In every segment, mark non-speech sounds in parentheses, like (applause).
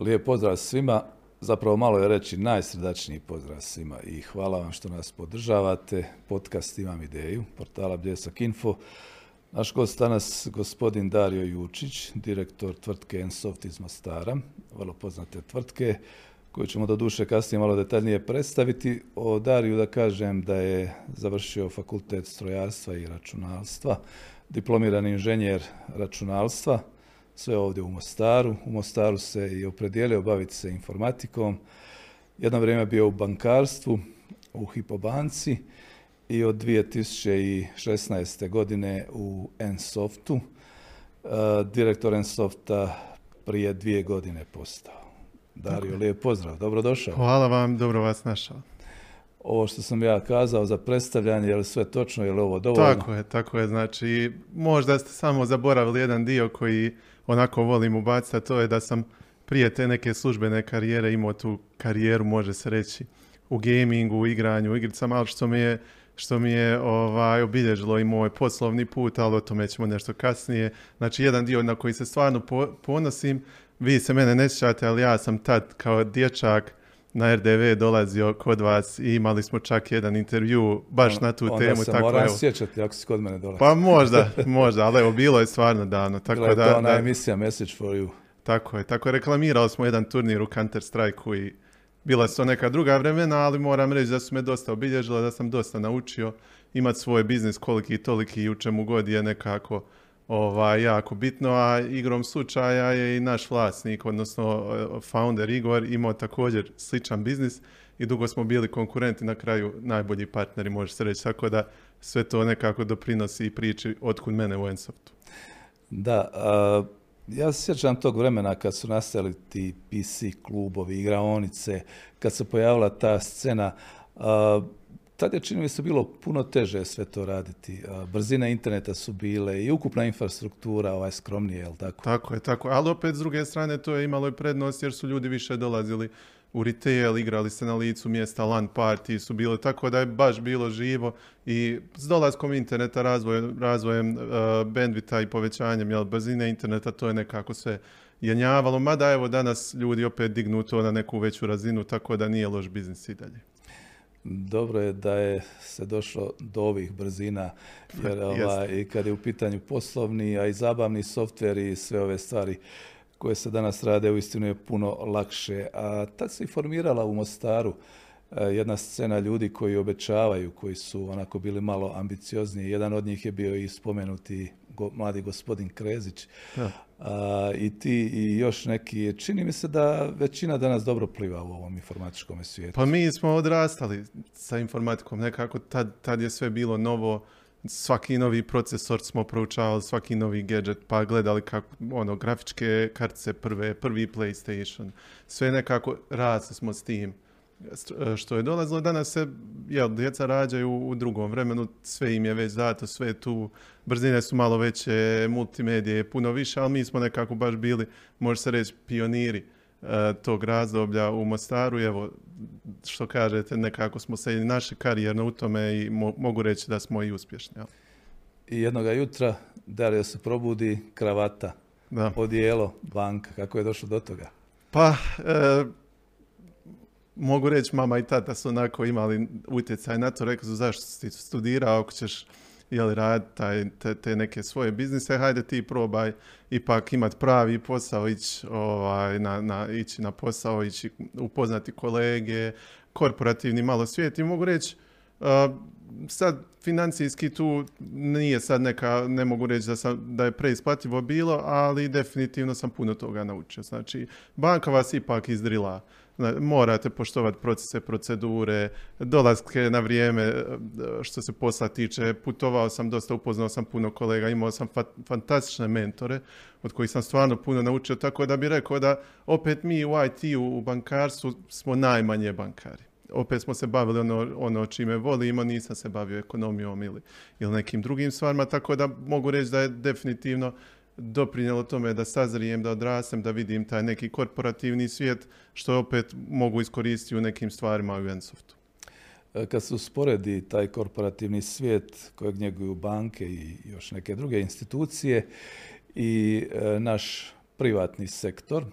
Lijep pozdrav svima, zapravo malo je reći najsrdačniji pozdrav svima i hvala vam što nas podržavate. Podcast Imam ideju, portala Bljesak Info. Naš gost danas gospodin Dario Jučić, direktor tvrtke Ensoft iz Mostara, vrlo poznate tvrtke, koju ćemo do duše kasnije malo detaljnije predstaviti. O Dariju da kažem da je završio fakultet strojarstva i računalstva, diplomirani inženjer računalstva, sve ovdje u Mostaru. U Mostaru se i opredijelio baviti se informatikom. Jedno vrijeme bio u bankarstvu, u Hipobanci i od 2016. godine u Ensoftu. E, direktor Ensofta prije dvije godine postao. Dario, lijep pozdrav, dobrodošao. Hvala vam, dobro vas našao. Ovo što sam ja kazao za predstavljanje, je li sve točno, je li ovo dovoljno? Tako je, tako je. Znači, možda ste samo zaboravili jedan dio koji onako volim ubaciti, a to je da sam prije te neke službene karijere imao tu karijeru, može se reći, u gamingu, u igranju, u igricama, ali što mi je, što mi je ovaj, obilježilo i moj poslovni put, ali o tome ćemo nešto kasnije. Znači, jedan dio na koji se stvarno ponosim, vi se mene ne sjećate, ali ja sam tad kao dječak na RDV dolazio kod vas i imali smo čak jedan intervju baš na tu onda temu. se tako, moram sjećati ako si kod mene dolazio. Pa možda, možda, ali evo, bilo je stvarno davno. Tako Bila je da, to ona da- emisija Message for you. tako je, tako je. Reklamirali smo jedan turnir u Counter Strike i bila su neka druga vremena, ali moram reći da su me dosta obilježila, da sam dosta naučio imati svoj biznis koliki i toliki i u čemu god je nekako ovaj, jako bitno, a igrom slučaja je i naš vlasnik, odnosno eh, founder Igor imao također sličan biznis i dugo smo bili konkurenti, na kraju najbolji partneri, može se reći, tako da sve to nekako doprinosi i priči otkud mene u Ensoftu. Da, a, ja se sjećam tog vremena kad su nastali ti PC klubovi, igraonice, kad se pojavila ta scena, a, tad je čini mi se bilo puno teže sve to raditi. A, brzine interneta su bile i ukupna infrastruktura ovaj skromnije, jel tako? Tako je, tako. Ali opet s druge strane to je imalo i prednost jer su ljudi više dolazili u retail, igrali se na licu mjesta, LAN party su bile, tako da je baš bilo živo i s dolaskom interneta, razvojem, razvojem uh, bandvita i povećanjem jel, brzine interneta, to je nekako sve jenjavalo, mada evo danas ljudi opet dignu to na neku veću razinu, tako da nije loš biznis i dalje. Dobro je da je se došlo do ovih brzina, jer (laughs) ovaj, i kad je u pitanju poslovni, a i zabavni softver i sve ove stvari koje se danas rade, uistinu je puno lakše. A tad se i formirala u Mostaru jedna scena ljudi koji obećavaju, koji su onako bili malo ambiciozniji. Jedan od njih je bio i spomenuti go- mladi gospodin Krezić. Da. A, I ti i još neki. Čini mi se da većina danas dobro pliva u ovom informatičkom svijetu. Pa mi smo odrastali sa informatikom, nekako tad, tad je sve bilo novo, svaki novi procesor smo proučavali, svaki novi gadget, pa gledali kako, ono, grafičke kartice prve, prvi PlayStation, sve nekako rasli smo s tim što je dolazilo. Danas se, jel, djeca rađaju u drugom vremenu, sve im je već dato, sve je tu, brzine su malo veće, multimedije je puno više, ali mi smo nekako baš bili, može se reći, pioniri e, tog razdoblja u Mostaru evo, što kažete, nekako smo se i naše karijerno u tome i mo- mogu reći da smo i uspješni. jel? I jednoga jutra Dario se probudi, kravata, Da. odijelo, banka. Kako je došlo do toga? Pa, e, mogu reći mama i tata su onako imali utjecaj na to, rekli su zašto si studirao, ako ćeš jel, raditi taj, te, te neke svoje biznise, hajde ti probaj ipak imati pravi posao, ići ovaj, na, na, ići na posao, ići upoznati kolege, korporativni malo svijet. I mogu reći a, sad financijski tu nije sad neka, ne mogu reći da, sam, da je preisplativo bilo, ali definitivno sam puno toga naučio. Znači, banka vas ipak izdrila. Morate poštovati procese, procedure, dolaske na vrijeme, e, što se posla tiče. Putovao sam dosta, upoznao sam puno kolega, imao sam fa- fantastične mentore od kojih sam stvarno puno naučio, tako da bih rekao da opet mi u IT-u, u bankarstvu smo najmanje bankari opet smo se bavili ono, ono čime volimo, nisam se bavio ekonomijom ili, ili nekim drugim stvarima, tako da mogu reći da je definitivno doprinjelo tome da sazrijem, da odrastem, da vidim taj neki korporativni svijet, što opet mogu iskoristiti u nekim stvarima u Ensoftu. E, Kad se usporedi taj korporativni svijet kojeg njeguju banke i još neke druge institucije i e, naš privatni sektor.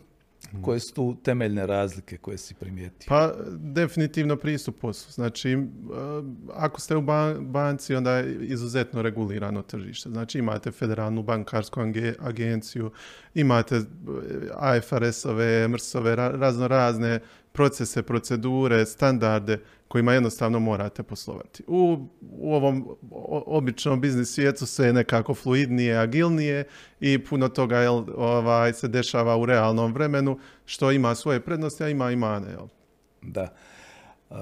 Koje su tu temeljne razlike koje si primijetio? Pa definitivno pristup poslu. Znači, e, ako ste u banci, onda je izuzetno regulirano tržište. Znači, imate federalnu bankarsku agenciju, imate AFRS-ove, MRS-ove, razno razne procese, procedure, standarde kojima jednostavno morate poslovati. U, u ovom običnom biznis svijetu sve je nekako fluidnije, agilnije i puno toga jel, ovaj, se dešava u realnom vremenu, što ima svoje prednosti, a ima i mane. Jel? Da. Uh,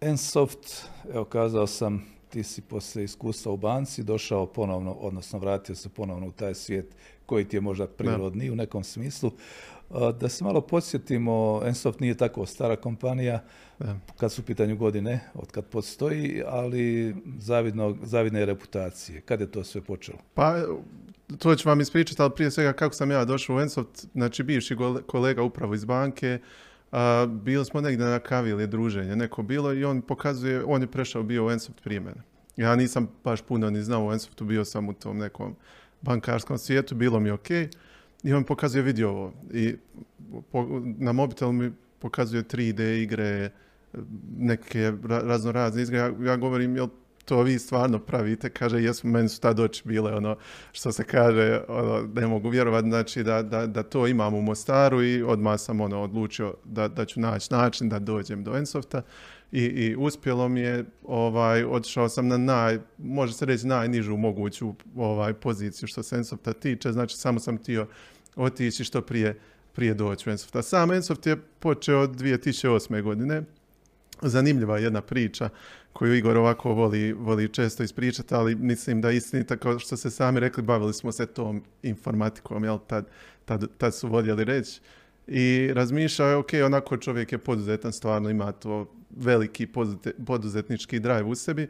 Ensoft, evo kazao sam, ti si poslije iskustva u banci došao ponovno, odnosno vratio se ponovno u taj svijet koji ti je možda prirodni u nekom smislu. Da se malo podsjetimo, Ensoft nije tako stara kompanija, kad su u pitanju godine, od kad postoji, ali zavidno, zavidne reputacije. Kad je to sve počelo? Pa, to ću vam ispričati, ali prije svega kako sam ja došao u Ensoft, znači bivši kolega upravo iz banke, a, bili smo negdje na kavi ili druženje, neko bilo i on pokazuje, on je prešao bio u Ensoft prije mene. Ja nisam baš puno ni znao u Ensoftu, bio sam u tom nekom bankarskom svijetu, bilo mi ok. I on pokazuje video ovo. I na mobitelu mi pokazuje 3D igre, neke razno razne igre. Ja, ja govorim, jel to vi stvarno pravite? Kaže, jesmo, meni su tad oči bile, ono, što se kaže, ono, ne mogu vjerovati, znači, da, da, da, to imam u Mostaru i odmah sam, ono, odlučio da, da ću naći način da dođem do Ensofta i, i uspjelo mi je, ovaj, otišao sam na naj, može se reći najnižu moguću ovaj, poziciju što se Ensofta tiče, znači samo sam htio otići što prije, prije doći u Ensofta. Sam Ensoft je počeo od 2008. godine, zanimljiva jedna priča koju Igor ovako voli, voli često ispričati, ali mislim da istinita, kao što ste sami rekli, bavili smo se tom informatikom, jel, tad, tad, tad su voljeli reći. I razmišljao je, ok, onako čovjek je poduzetan, stvarno ima to veliki poduzetnički drive u sebi.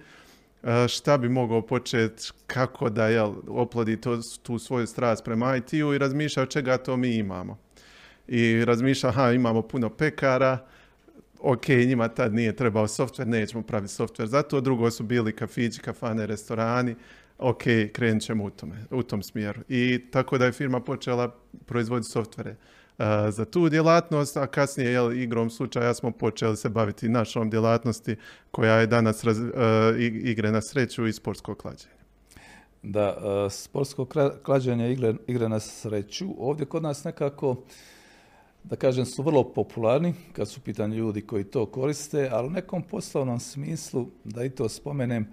šta bi mogao početi, kako da jel, oplodi to, tu svoju strast prema IT-u i razmišljao čega to mi imamo. I razmišljao, aha, imamo puno pekara, ok, njima tad nije trebao softver, nećemo praviti softver. Zato drugo su bili kafići, kafane, restorani, ok, krenut ćemo u, tome, u tom smjeru. I tako da je firma počela proizvoditi softvere za tu djelatnost, a kasnije jel, igrom slučaja smo počeli se baviti našom djelatnosti koja je danas raz, igre na sreću i sportsko klađenje. Da, sportsko klađenje igre, igre na sreću. Ovdje kod nas nekako da kažem, su vrlo popularni kad su pitanje ljudi koji to koriste, ali u nekom poslovnom smislu, da i to spomenem,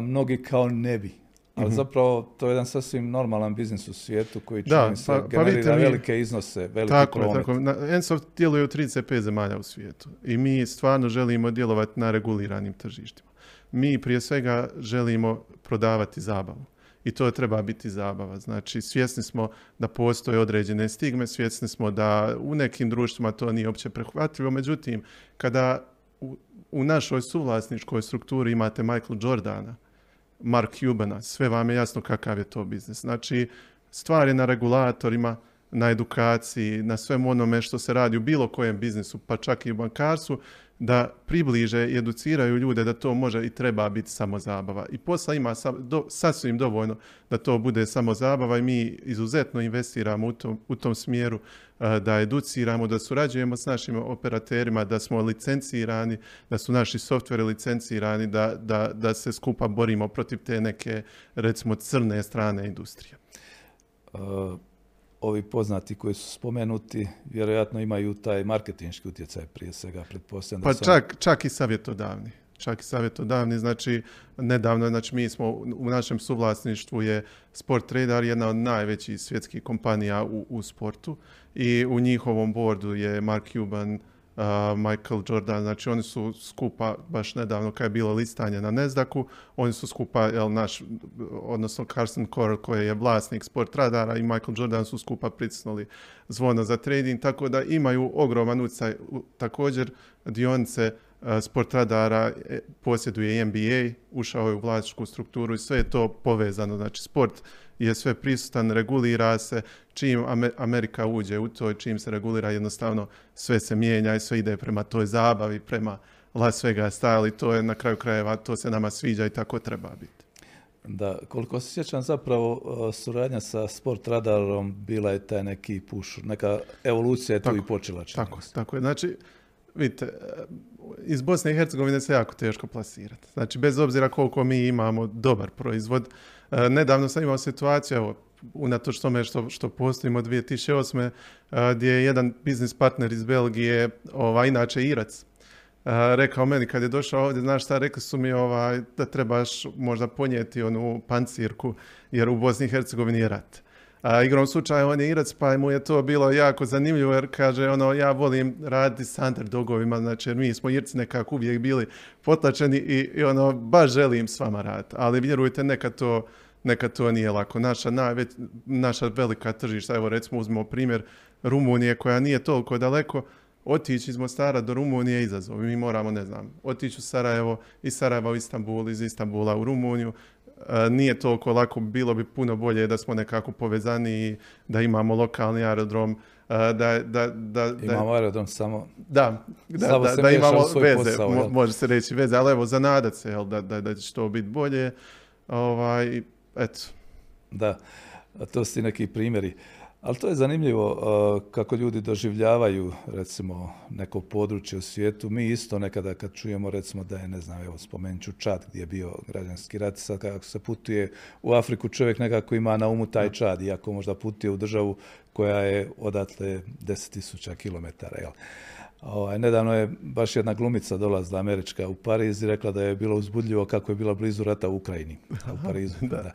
mnogi kao ne bi ali mhm. zapravo to je jedan sasvim normalan biznis u svijetu koji čini se pa, pa generira velike iznose, veliki tako promet. tako Ensoft djeluje u 35 zemalja u svijetu i mi stvarno želimo djelovati na reguliranim tržištima. Mi prije svega želimo prodavati zabavu i to treba biti zabava. Znači, svjesni smo da postoje određene stigme, svjesni smo da u nekim društvima to nije opće prehvatljivo, međutim, kada u, u našoj suvlasničkoj strukturi imate Michael Jordana, Mark Cubana, sve vam je jasno kakav je to biznis. Znači, stvar je na regulatorima, na edukaciji, na svemu onome što se radi u bilo kojem biznisu, pa čak i u bankarstvu, da približe i educiraju ljude da to može i treba biti samo zabava. I posla ima sasvim dovoljno da to bude samo zabava i mi izuzetno investiramo u tom, u tom smjeru da educiramo, da surađujemo s našim operaterima, da smo licencirani, da su naši softveri licencirani, da, da, da se skupa borimo protiv te neke, recimo, crne strane industrije. Uh, ovi poznati koji su spomenuti vjerojatno imaju taj marketinški utjecaj prije svega, pretpostavljam. Pa čak, čak i savjetodavni. Čak i savjetodavni, znači nedavno, znači mi smo u našem suvlasništvu je Sport Radar jedna od najvećih svjetskih kompanija u, u sportu i u njihovom bordu je Mark Cuban, Michael Jordan, znači oni su skupa, baš nedavno kad je bilo listanje na Nezdaku, oni su skupa, jel, naš, odnosno Carson Corr koji je vlasnik sport radara i Michael Jordan su skupa pritisnuli zvono za trading, tako da imaju ogroman utjecaj. Također dionice sport radara e, posjeduje NBA, ušao je u vlasničku strukturu i sve je to povezano. Znači sport je sve prisutan, regulira se, čim Amerika uđe u to, čim se regulira jednostavno sve se mijenja i sve ide prema toj zabavi, prema Las Vegas style i to je na kraju krajeva, to se nama sviđa i tako treba biti. Da, koliko se sjećam zapravo suradnja sa Sport Radarom bila je taj neki puš, neka evolucija je tu i počela. Tako, tako je. Znači, vidite, iz Bosne i Hercegovine se jako teško plasirati. Znači, bez obzira koliko mi imamo dobar proizvod. E, nedavno sam imao situaciju, evo, unatoč tome što, što postojimo od 2008. gdje je jedan biznis partner iz Belgije, ovaj, inače Irac, rekao meni kad je došao ovdje, znaš šta, rekli su mi ovaj, da trebaš možda ponijeti onu pancirku, jer u Bosni i Hercegovini je rat. A igrom slučaja on je Irac, pa mu je to bilo jako zanimljivo jer kaže ono ja volim raditi s underdogovima, znači jer mi smo Irci nekako uvijek bili potlačeni i, i ono baš želim s vama raditi. Ali vjerujte neka to, neka to nije lako. Naša, najveć, naša velika tržišta, evo recimo uzmemo primjer Rumunije koja nije toliko daleko, otići iz Mostara do Rumunije je izazov. Mi moramo, ne znam, otići u Sarajevo, iz Sarajeva u Istanbul, iz Istanbula u Rumuniju, nije toliko lako, bilo bi puno bolje da smo nekako povezani, da imamo lokalni aerodrom, da, da, da, imamo aerodrom samo da, da, da, da imamo veze, može se reći veze, ali evo zanadat se jel, da, da, da će to biti bolje. Ovaj, eto. Da, to su neki primjeri. Ali to je zanimljivo uh, kako ljudi doživljavaju recimo neko područje u svijetu. Mi isto nekada kad čujemo recimo da je, ne znam, evo spomenut ću Čad gdje je bio građanski rat, sad kako se putuje u Afriku čovjek nekako ima na umu taj Čad, iako možda putuje u državu koja je odatle 10.000 km. Jel? Ovaj, nedavno je baš jedna glumica dolazila američka u Pariz i rekla da je bilo uzbudljivo kako je bila blizu rata u Ukrajini. U Parizu, da.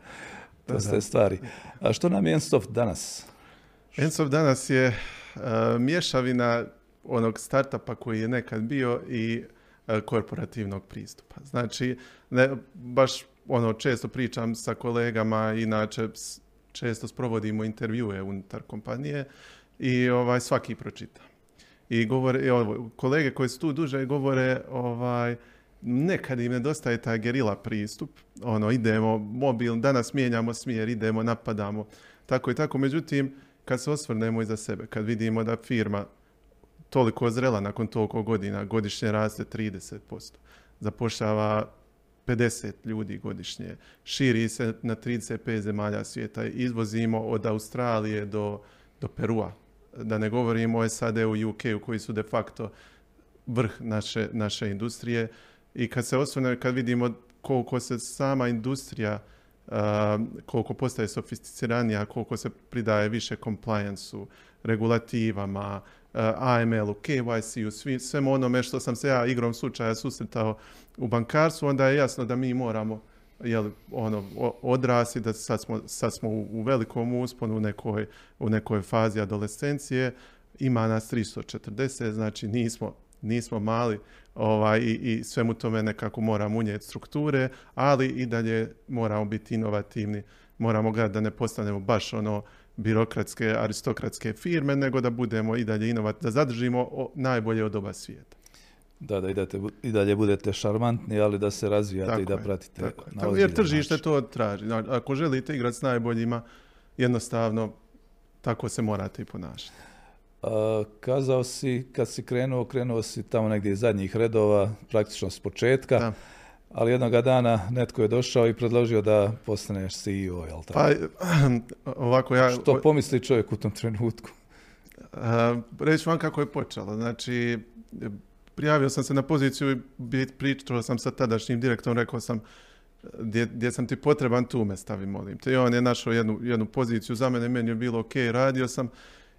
To su te stvari. A što nam je Ensoft danas? Ensov danas je uh, mješavina onog startupa koji je nekad bio i uh, korporativnog pristupa. Znači, baš ono često pričam sa kolegama, inače često sprovodimo intervjue unutar kompanije i ovaj svaki pročita. I govore, ovo, kolege koji su tu duže govore ovaj, nekad im nedostaje taj gerila pristup, ono idemo mobil, danas mijenjamo smjer, idemo, napadamo, tako i tako. Međutim, kad se osvrnemo iza sebe, kad vidimo da firma toliko zrela nakon toliko godina, godišnje raste 30%, zapošljava 50 ljudi godišnje, širi se na 35 zemalja svijeta, izvozimo od Australije do, do Perua, da ne govorimo o SAD-u UK-u koji su de facto vrh naše, naše industrije. I kad se osvrnemo, kad vidimo koliko se sama industrija koliko postaje sofisticiranija, koliko se pridaje više compliance-u, regulativama, AML-u, KYC-u, svemu onome što sam se ja igrom slučaja susretao u bankarstvu, onda je jasno da mi moramo jel, ono, odrasi, da sad smo, sad smo u, velikom usponu nekoj, u nekoj fazi adolescencije, ima nas 340, znači nismo, nismo mali, ovaj, i, i svemu tome nekako moramo unijeti strukture, ali i dalje moramo biti inovativni, moramo gledati da ne postanemo baš ono birokratske, aristokratske firme, nego da budemo i dalje inovativni, da zadržimo najbolje od oba svijeta. Da, da idete, i dalje budete šarmantni, ali da se razvijate tako i da pratite tako na Jer tržište to traži. Ako želite igrati s najboljima, jednostavno tako se morate i ponašati kazao si, kad si krenuo, krenuo si tamo negdje iz zadnjih redova, praktično s početka. Da. Ali jednoga dana netko je došao i predložio da postaneš CEO, jel tako? Pa, (clears throat) ovako ja... Što pomisli čovjek u tom trenutku? reći vam kako je počelo. Znači, prijavio sam se na poziciju i pričao sam sa tadašnjim direktorom, rekao sam gdje, sam ti potreban, tu me stavi, molim te. I on je našao jednu, jednu poziciju za mene, meni je bilo ok, radio sam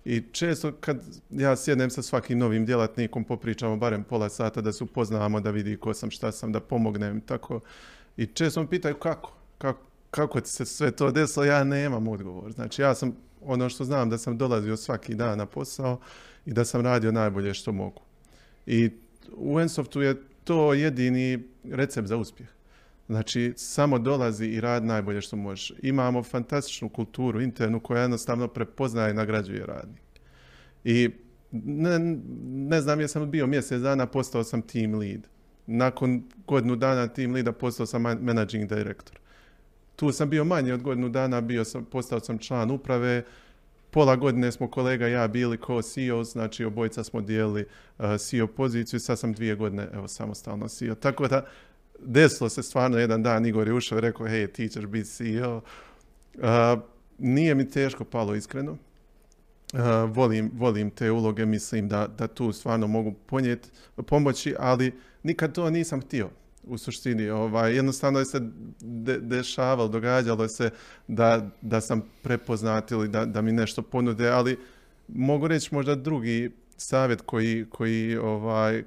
i često kad ja sjednem sa svakim novim djelatnikom, popričamo barem pola sata da se upoznamo, da vidi ko sam, šta sam, da pomognem tako. I često me pitaju kako, kako, kako ti se sve to desilo, ja nemam odgovor. Znači ja sam, ono što znam da sam dolazio svaki dan na posao i da sam radio najbolje što mogu. I u Ensoftu je to jedini recept za uspjeh. Znači, samo dolazi i rad najbolje što možeš. Imamo fantastičnu kulturu internu koja jednostavno prepoznaje i nagrađuje radnik. I ne, ne znam, jesam bio mjesec dana, postao sam team lead. Nakon godinu dana team leada postao sam managing director. Tu sam bio manje od godinu dana, bio sam, postao sam član uprave, pola godine smo kolega ja bili ko CEO, znači obojica smo dijelili uh, CEO poziciju, sad sam dvije godine evo samostalno CEO. Tako da desilo se stvarno jedan dan, Igor je ušao i rekao, hej, ti ćeš biti CEO. A, nije mi teško palo iskreno. Uh, volim, volim te uloge, mislim da, da tu stvarno mogu pomoći, ali nikad to nisam htio u suštini. Ovaj, jednostavno je se de, dešavalo, događalo se da, da sam prepoznat ili da, da mi nešto ponude, ali mogu reći možda drugi savjet koji, koji, ovaj,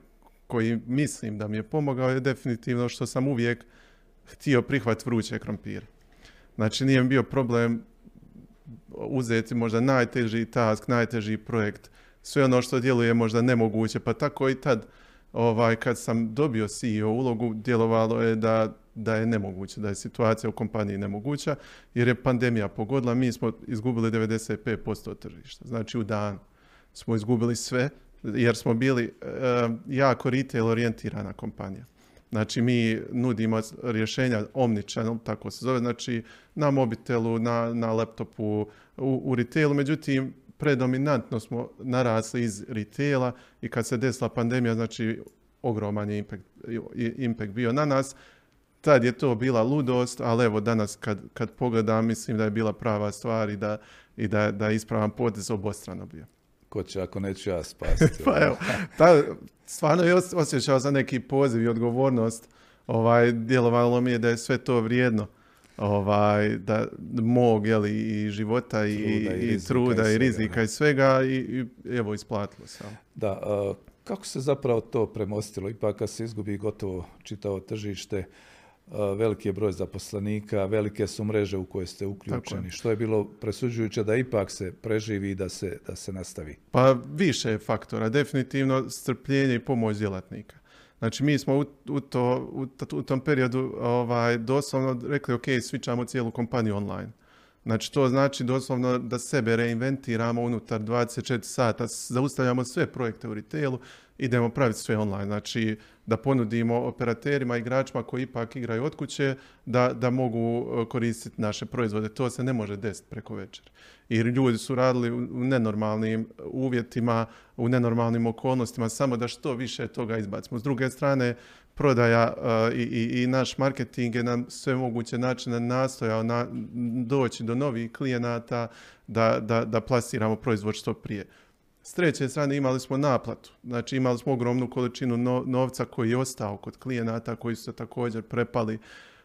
koji mislim da mi je pomogao je definitivno što sam uvijek htio prihvat vruće krompire. Znači nije mi bio problem uzeti možda najteži task, najteži projekt, sve ono što djeluje možda nemoguće, pa tako i tad ovaj, kad sam dobio CEO ulogu, djelovalo je da, da je nemoguće, da je situacija u kompaniji nemoguća, jer je pandemija pogodila, mi smo izgubili 95% tržišta. Znači u dan smo izgubili sve, jer smo bili uh, jako retail orijentirana kompanija. Znači mi nudimo rješenja omnichannel, tako se zove, znači na mobitelu, na, na laptopu, u, u retailu, međutim predominantno smo narasli iz retaila i kad se desila pandemija, znači ogroman je impact, impact bio na nas. Tad je to bila ludost, ali evo danas kad, kad pogledam mislim da je bila prava stvar i da, i da, da je ispravan potez obostrano bio. Ko će ako neću ja (laughs) spasiti? pa evo, ta, stvarno je osjećao za neki poziv i odgovornost. Ovaj, djelovalo mi je da je sve to vrijedno ovaj, da mog jeli, i života i, truda i, i, truda i rizika i svega i, i evo isplatilo se. Da, uh, kako se zapravo to premostilo? Ipak kad se izgubi gotovo čitavo tržište, uh, veliki je broj zaposlenika, velike su mreže u koje ste uključeni. Što je bilo presuđujuće da ipak se preživi i da se, da se nastavi? Pa više je faktora. Definitivno strpljenje i pomoć djelatnika. Znači mi smo u, u, to, u, u tom periodu ovaj, doslovno rekli ok, svičamo cijelu kompaniju online. Znači to znači doslovno da sebe reinventiramo unutar 24 sata, zaustavljamo sve projekte u retailu, idemo praviti sve online. Znači da ponudimo operaterima, igračima koji ipak igraju od kuće, da, da mogu e, koristiti naše proizvode. To se ne može desiti preko večer. Jer ljudi su radili u nenormalnim uvjetima, u nenormalnim okolnostima, samo da što više toga izbacimo. S druge strane, prodaja i, i, i naš marketing je na sve moguće načine nastojao na, doći do novih klijenata, da, da, da plasiramo proizvod što prije. S treće strane imali smo naplatu, znači imali smo ogromnu količinu no, novca koji je ostao kod klijenata koji su se također prepali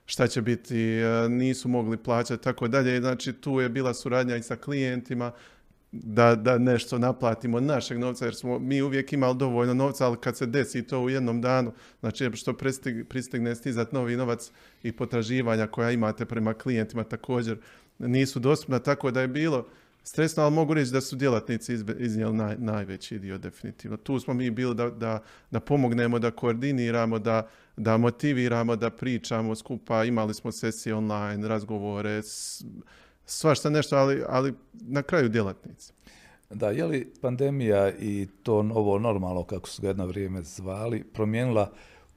šta će biti, e, nisu mogli plaćati, tako dalje. Znači tu je bila suradnja i sa klijentima da, da nešto naplatimo našeg novca, jer smo mi uvijek imali dovoljno novca, ali kad se desi to u jednom danu, znači što pristig, pristigne stizat novi novac i potraživanja koja imate prema klijentima također nisu dostupna, tako da je bilo stresno, ali mogu reći da su djelatnici iznijeli naj, najveći dio definitivno. Tu smo mi bili da, da, da pomognemo, da koordiniramo, da, da motiviramo, da pričamo skupa, imali smo sesije online, razgovore, svašta nešto, ali, ali na kraju djelatnici. Da, je li pandemija i to novo normalno, kako su ga jedno vrijeme zvali, promijenila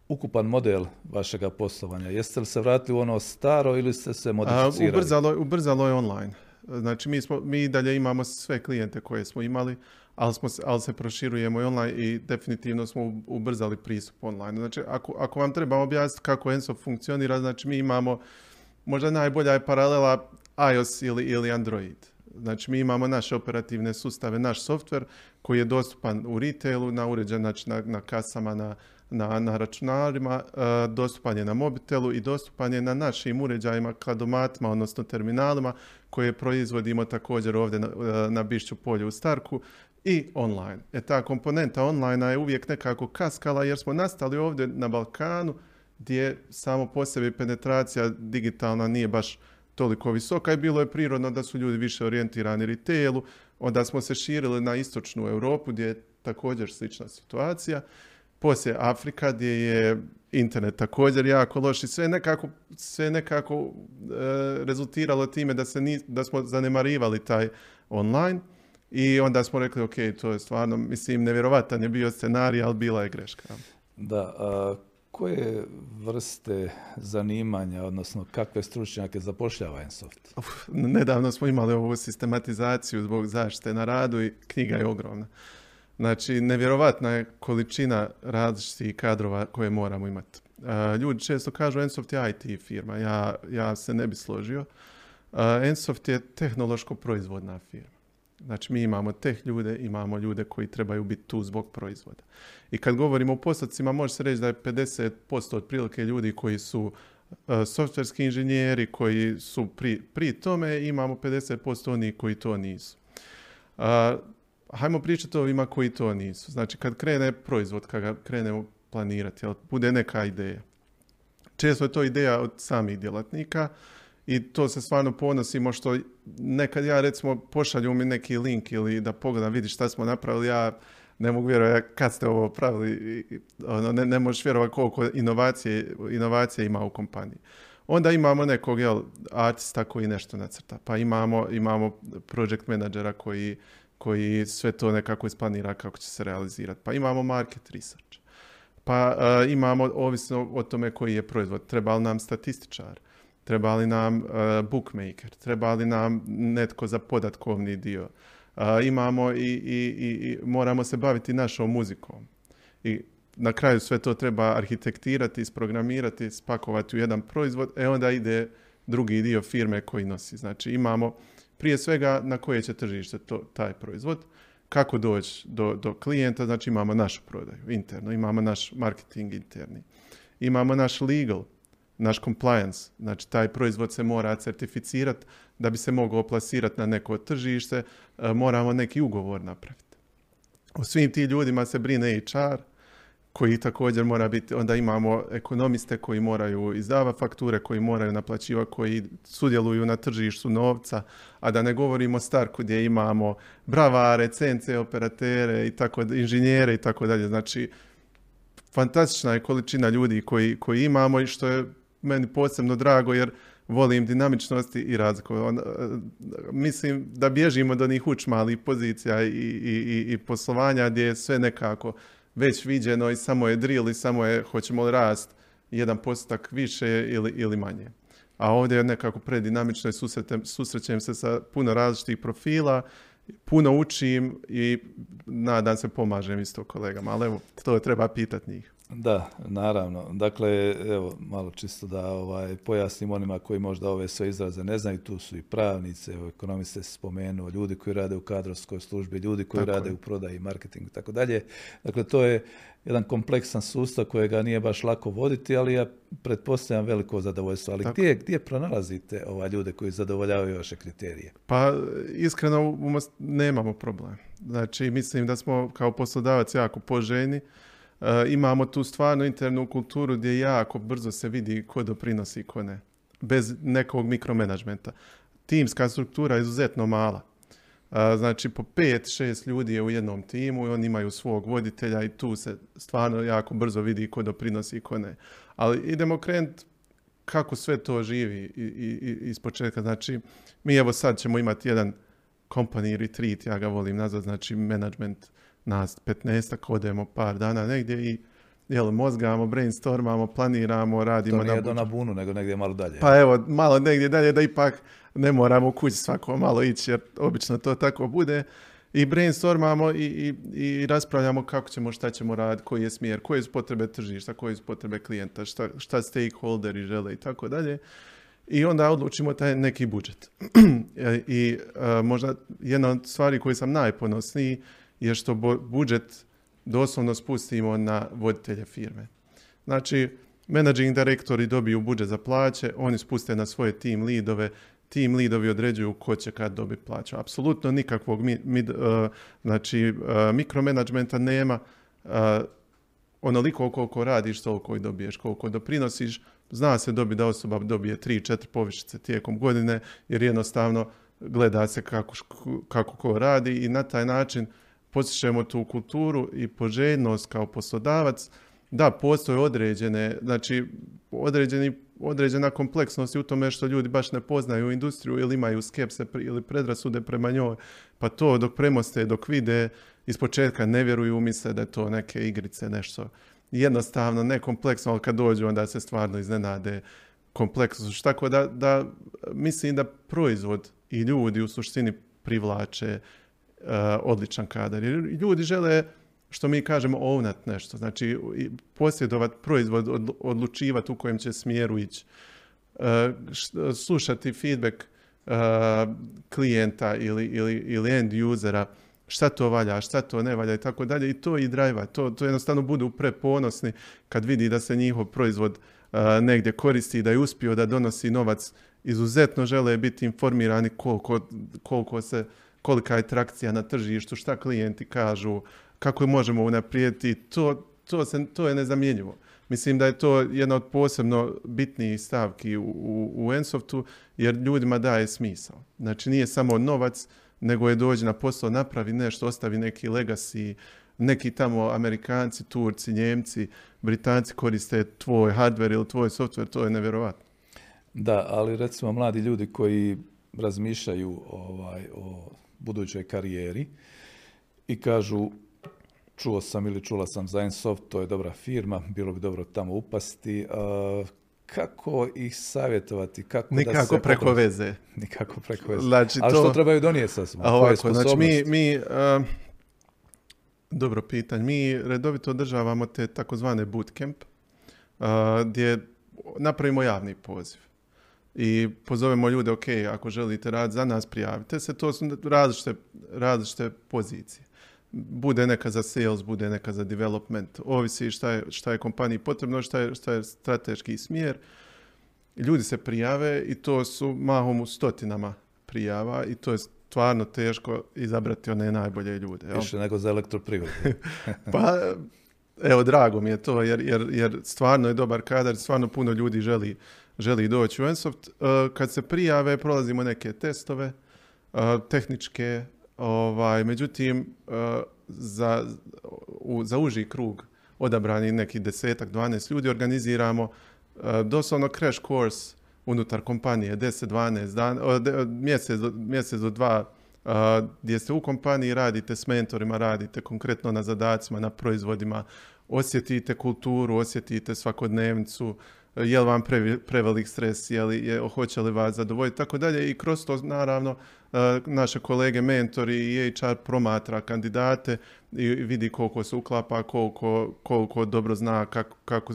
ukupan model vašeg poslovanja? Jeste li se vratili u ono staro ili ste se modificirali? A, ubrzalo, ubrzalo je online. Znači, mi, smo, mi dalje imamo sve klijente koje smo imali, ali, smo, ali se proširujemo i online i definitivno smo ubrzali pristup online. Znači, ako, ako vam treba objasniti kako Enso funkcionira, znači mi imamo, možda najbolja je paralela iOS ili, ili Android. Znači, mi imamo naše operativne sustave, naš softver koji je dostupan u retailu, na uređen, znači na, na kasama, na, na, na računarima, uh, dostupan je na mobitelu i dostupan je na našim uređajima, kladomatima, odnosno terminalima koje proizvodimo također ovdje na, e, na Bišću polju u Starku i online. E ta komponenta online je uvijek nekako kaskala jer smo nastali ovdje na Balkanu gdje samo po sebi penetracija digitalna nije baš toliko visoka i bilo je prirodno da su ljudi više orijentirani retailu, onda smo se širili na istočnu Europu gdje je također slična situacija. Poslije Afrika gdje je internet također jako loš i sve nekako, sve nekako e, rezultiralo time da, se ni, da smo zanemarivali taj online. I onda smo rekli ok, to je stvarno, mislim, nevjerovatan je bio scenarij, ali bila je greška. Da, a koje vrste zanimanja, odnosno kakve stručnjake zapošljava Ensoft? Nedavno smo imali ovu sistematizaciju zbog zaštite na radu i knjiga je ogromna. Znači, nevjerovatna je količina različitih kadrova koje moramo imati. ljudi često kažu Ensoft je IT firma, ja, ja se ne bi složio. Ensoft je tehnološko proizvodna firma. Znači mi imamo teh ljude, imamo ljude koji trebaju biti tu zbog proizvoda. I kad govorimo o postocima, može se reći da je 50% otprilike ljudi koji su softverski inženjeri, koji su pri, pri tome, imamo 50% onih koji to nisu. Uh, hajmo pričati o ovima koji to nisu. Znači kad krene proizvod, kad ga krenemo planirati, jel, bude neka ideja. Često je to ideja od samih djelatnika, i to se stvarno ponosimo što nekad ja recimo pošalju mi neki link ili da pogledam vidi šta smo napravili, ja ne mogu vjerovati kad ste ovo pravili, ono, ne, ne možeš vjerovati koliko inovacije, inovacije ima u kompaniji. Onda imamo nekog jel, artista koji nešto nacrta, pa imamo, imamo project menadžera koji, koji sve to nekako isplanira kako će se realizirati, pa imamo market research, pa uh, imamo ovisno o tome koji je proizvod, treba li nam statističar, treba li nam uh, bookmaker, treba li nam netko za podatkovni dio. Uh, imamo i, i, i, moramo se baviti našom muzikom. I na kraju sve to treba arhitektirati, isprogramirati, spakovati u jedan proizvod, e onda ide drugi dio firme koji nosi. Znači imamo prije svega na koje će tržište to, taj proizvod, kako doći do, do klijenta, znači imamo našu prodaju interno, imamo naš marketing interni, imamo naš legal, naš compliance, znači taj proizvod se mora certificirati da bi se mogao plasirati na neko tržište, e, moramo neki ugovor napraviti. O svim tim ljudima se brine HR, koji također mora biti, onda imamo ekonomiste koji moraju izdavati fakture, koji moraju naplaćivati, koji sudjeluju na tržištu novca, a da ne govorimo Starku gdje imamo bravare, cence, operatere i tako, inženjere i tako dalje. Znači, fantastična je količina ljudi koji, koji imamo i što je meni posebno drago jer volim dinamičnosti i razliku. On, mislim da bježimo do njih učmalih pozicija i, i, i, poslovanja gdje je sve nekako već viđeno i samo je drill i samo je hoćemo li rast jedan postotak više ili, ili manje. A ovdje je nekako predinamično i susrećem se sa puno različitih profila, puno učim i nadam se pomažem isto kolegama, ali evo, to treba pitati njih. Da, naravno. Dakle, evo, malo čisto da ovaj, pojasnim onima koji možda ove sve izraze ne znaju, tu su i pravnice, evo, ekonomiste se spomenuo, ljudi koji rade u kadrovskoj službi, ljudi koji rade u prodaji, marketingu i tako dalje. Dakle, to je jedan kompleksan sustav kojega nije baš lako voditi, ali ja pretpostavljam veliko zadovoljstvo. Ali gdje, gdje pronalazite ova ljude koji zadovoljavaju vaše kriterije? Pa iskreno nemamo problem. Znači, mislim da smo kao poslodavac jako poželjni imamo tu stvarno internu kulturu gdje jako brzo se vidi ko doprinosi i ko ne. Bez nekog mikromanagementa. Timska struktura je izuzetno mala. E, znači po pet, šest ljudi je u jednom timu i oni imaju svog voditelja i tu se stvarno jako brzo vidi ko doprinosi i ko ne. Ali idemo krenuti kako sve to živi iz početka. Znači, mi evo sad ćemo imati jedan company retreat, ja ga volim nazvat, znači management nas 15 odemo par dana negdje i jel, mozgamo, brainstormamo, planiramo, radimo. To nije na, do na bunu, nego negdje malo dalje. Pa evo, malo negdje dalje da ipak ne moramo kući svako malo ići, jer obično to tako bude. I brainstormamo i, i, i raspravljamo kako ćemo, šta ćemo raditi, koji je smjer, koje su potrebe tržišta, koje su potrebe klijenta, šta, šta stakeholderi žele i tako dalje. I onda odlučimo taj neki budžet. (clears throat) I uh, možda jedna od stvari koje sam najponosniji je što budžet doslovno spustimo na voditelje firme. Znači, managing direktori dobiju budžet za plaće, oni spuste na svoje team leadove, team leadovi određuju ko će kad dobiti plaću. Apsolutno nikakvog mid, uh, znači, uh, mikromanagementa nema. Uh, onoliko koliko radiš, toliko i dobiješ. Koliko doprinosiš, zna se dobi da osoba dobije 3-4 povišice tijekom godine, jer jednostavno gleda se kako, kako ko radi i na taj način postičemo tu kulturu i poželjnost kao poslodavac, da, postoje određene, znači određeni, određena kompleksnost u tome što ljudi baš ne poznaju industriju ili imaju skepse ili predrasude prema njoj, pa to dok premoste, dok vide, iz početka ne vjeruju, misle da je to neke igrice, nešto jednostavno, ne kompleksno, ali kad dođu onda se stvarno iznenade kompleksnost. Tako da, da mislim da proizvod i ljudi u suštini privlače odličan kadar. Jer ljudi žele što mi kažemo ownat nešto, znači posjedovat proizvod, odlučivati u kojem će smjeru ići, e, slušati feedback e, klijenta ili, ili, ili end usera, šta to valja, šta to ne valja i tako dalje. I to i drajva, to, to jednostavno budu preponosni kad vidi da se njihov proizvod negdje koristi, da je uspio da donosi novac, izuzetno žele biti informirani koliko, koliko se, kolika je trakcija na tržištu, šta klijenti kažu, kako je možemo unaprijediti, to, to, se, to je nezamjenjivo. Mislim da je to jedna od posebno bitnijih stavki u, u, u Ensoftu, jer ljudima daje smisao. Znači nije samo novac, nego je dođe na posao, napravi nešto, ostavi neki legacy, neki tamo Amerikanci, Turci, Njemci, Britanci koriste tvoj hardware ili tvoj software, to je nevjerovatno. Da, ali recimo mladi ljudi koji razmišljaju ovaj, o budućoj karijeri i kažu čuo sam ili čula sam za Ensoft, to je dobra firma, bilo bi dobro tamo upasti kako ih savjetovati? Kako Nikako da se preko veze. (laughs) Nikako preko veze. Znači, Ali to... što trebaju donijeti sa Ovako, znači mi, mi uh, dobro pitanje. Mi redovito održavamo te takozvane bootcamp uh, gdje napravimo javni poziv. I pozovemo ljude, ok, ako želite raditi za nas, prijavite se. To su različite, različite pozicije bude neka za sales, bude neka za development, ovisi šta je, šta je kompaniji potrebno, šta je, šta je strateški smjer. Ljudi se prijave i to su mahom u stotinama prijava i to je stvarno teško izabrati one najbolje ljude. Više nego za elektroprivredu. (laughs) pa, evo, drago mi je to, jer, jer, jer stvarno je dobar kadar, stvarno puno ljudi želi, želi doći u Ensoft. Uh, kad se prijave, prolazimo neke testove, uh, tehničke, Ovaj, međutim, eh, za, u, za uži krug odabrani neki desetak, 12 ljudi organiziramo doslovno crash course unutar kompanije 10-12 dana, mjesec, mjesec do dva gdje ste u kompaniji, radite s mentorima, radite konkretno na zadacima, na proizvodima, osjetite kulturu, osjetite svakodnevnicu, je li vam prevelik stres, je li, je, hoće li vas zadovoljiti, tako dalje. I kroz to, naravno, e, naše kolege, mentori i HR promatra kandidate i vidi koliko se uklapa, koliko, koliko dobro zna kako, kako,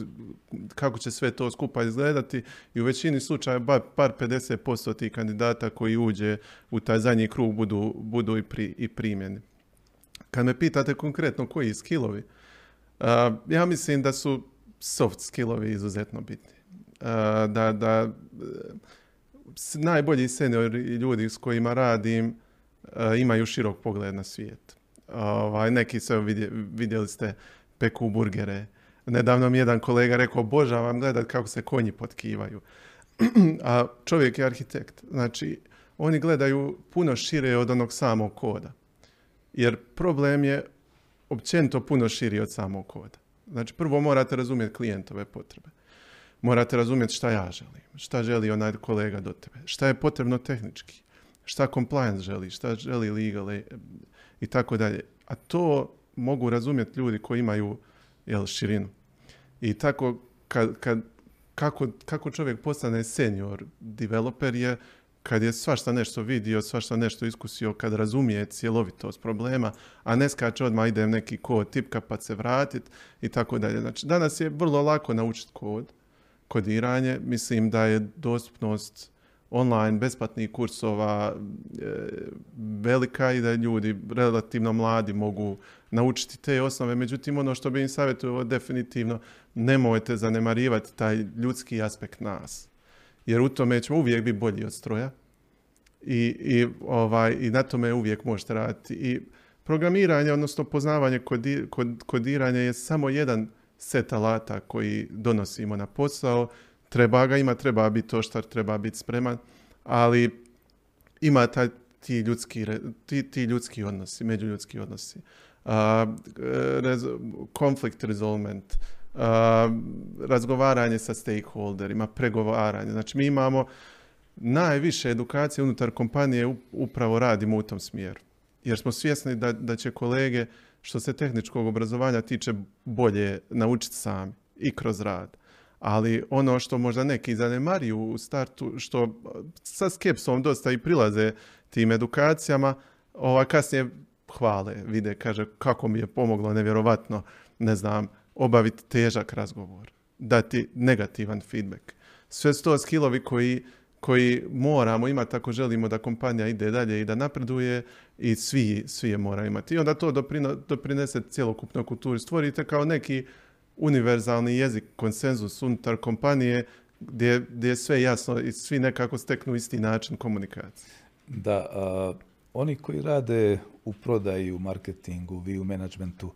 kako će sve to skupa izgledati i u većini slučaja bar, par 50% tih kandidata koji uđe u taj zadnji krug budu, budu i, pri, i primjeni. Kad me pitate konkretno koji skillovi, uh, ja mislim da su soft skillovi izuzetno bitni. Uh, da, da najbolji seniori ljudi s kojima radim uh, imaju širok pogled na svijet. Ovaj, neki se vidjeli, ste peku burgere. Nedavno mi jedan kolega rekao, vam gledat kako se konji potkivaju. (clears throat) A čovjek je arhitekt. Znači, oni gledaju puno šire od onog samog koda. Jer problem je općenito puno širi od samog koda. Znači, prvo morate razumjeti klijentove potrebe. Morate razumjeti šta ja želim, šta želi onaj kolega do tebe, šta je potrebno tehnički, šta compliance želi, šta želi legal i tako dalje. A to mogu razumjeti ljudi koji imaju jel, širinu. I tako kad, kad, kako, kako čovjek postane senior developer je kad je svašta nešto vidio, svašta nešto iskusio, kad razumije cjelovitost problema, a ne skače odmah idem neki kod tipka pa se vratit i tako dalje. Znači, danas je vrlo lako naučiti kod, kodiranje. Mislim da je dostupnost online besplatnih kursova e, velika i da ljudi relativno mladi mogu naučiti te osnove. Međutim, ono što bi im savjetovao definitivno nemojte zanemarivati taj ljudski aspekt nas jer u tome ćemo uvijek biti bolji od stroja i, i, ovaj, i na tome uvijek možete raditi. I programiranje, odnosno poznavanje kodi, kod, kodiranja je samo jedan set alata koji donosimo na posao. Treba ga ima, treba biti što treba biti spreman, ali ima taj, ti, ljudski, ti, ti ljudski odnosi, međuljudski odnosi. Uh, res, conflict razgovaranje sa stakeholderima, pregovaranje. Znači mi imamo najviše edukacije unutar kompanije upravo radimo u tom smjeru. Jer smo svjesni da, da će kolege što se tehničkog obrazovanja tiče bolje naučiti sami i kroz rad. Ali ono što možda neki zanemaruju u startu, što sa skepsom dosta i prilaze tim edukacijama, ova kasnije hvale, vide, kaže kako mi je pomoglo nevjerovatno, ne znam, obaviti težak razgovor, dati negativan feedback. Sve su to skillovi koji, koji moramo imati ako želimo da kompanija ide dalje i da napreduje i svi, svi je mora imati. I onda to doprino, doprinese cjelokupnoj kulturi. Stvorite kao neki univerzalni jezik, konsenzus unutar kompanije gdje, gdje je sve jasno i svi nekako steknu isti način komunikacije. Da, a, oni koji rade u prodaji, u marketingu, vi u menadžmentu,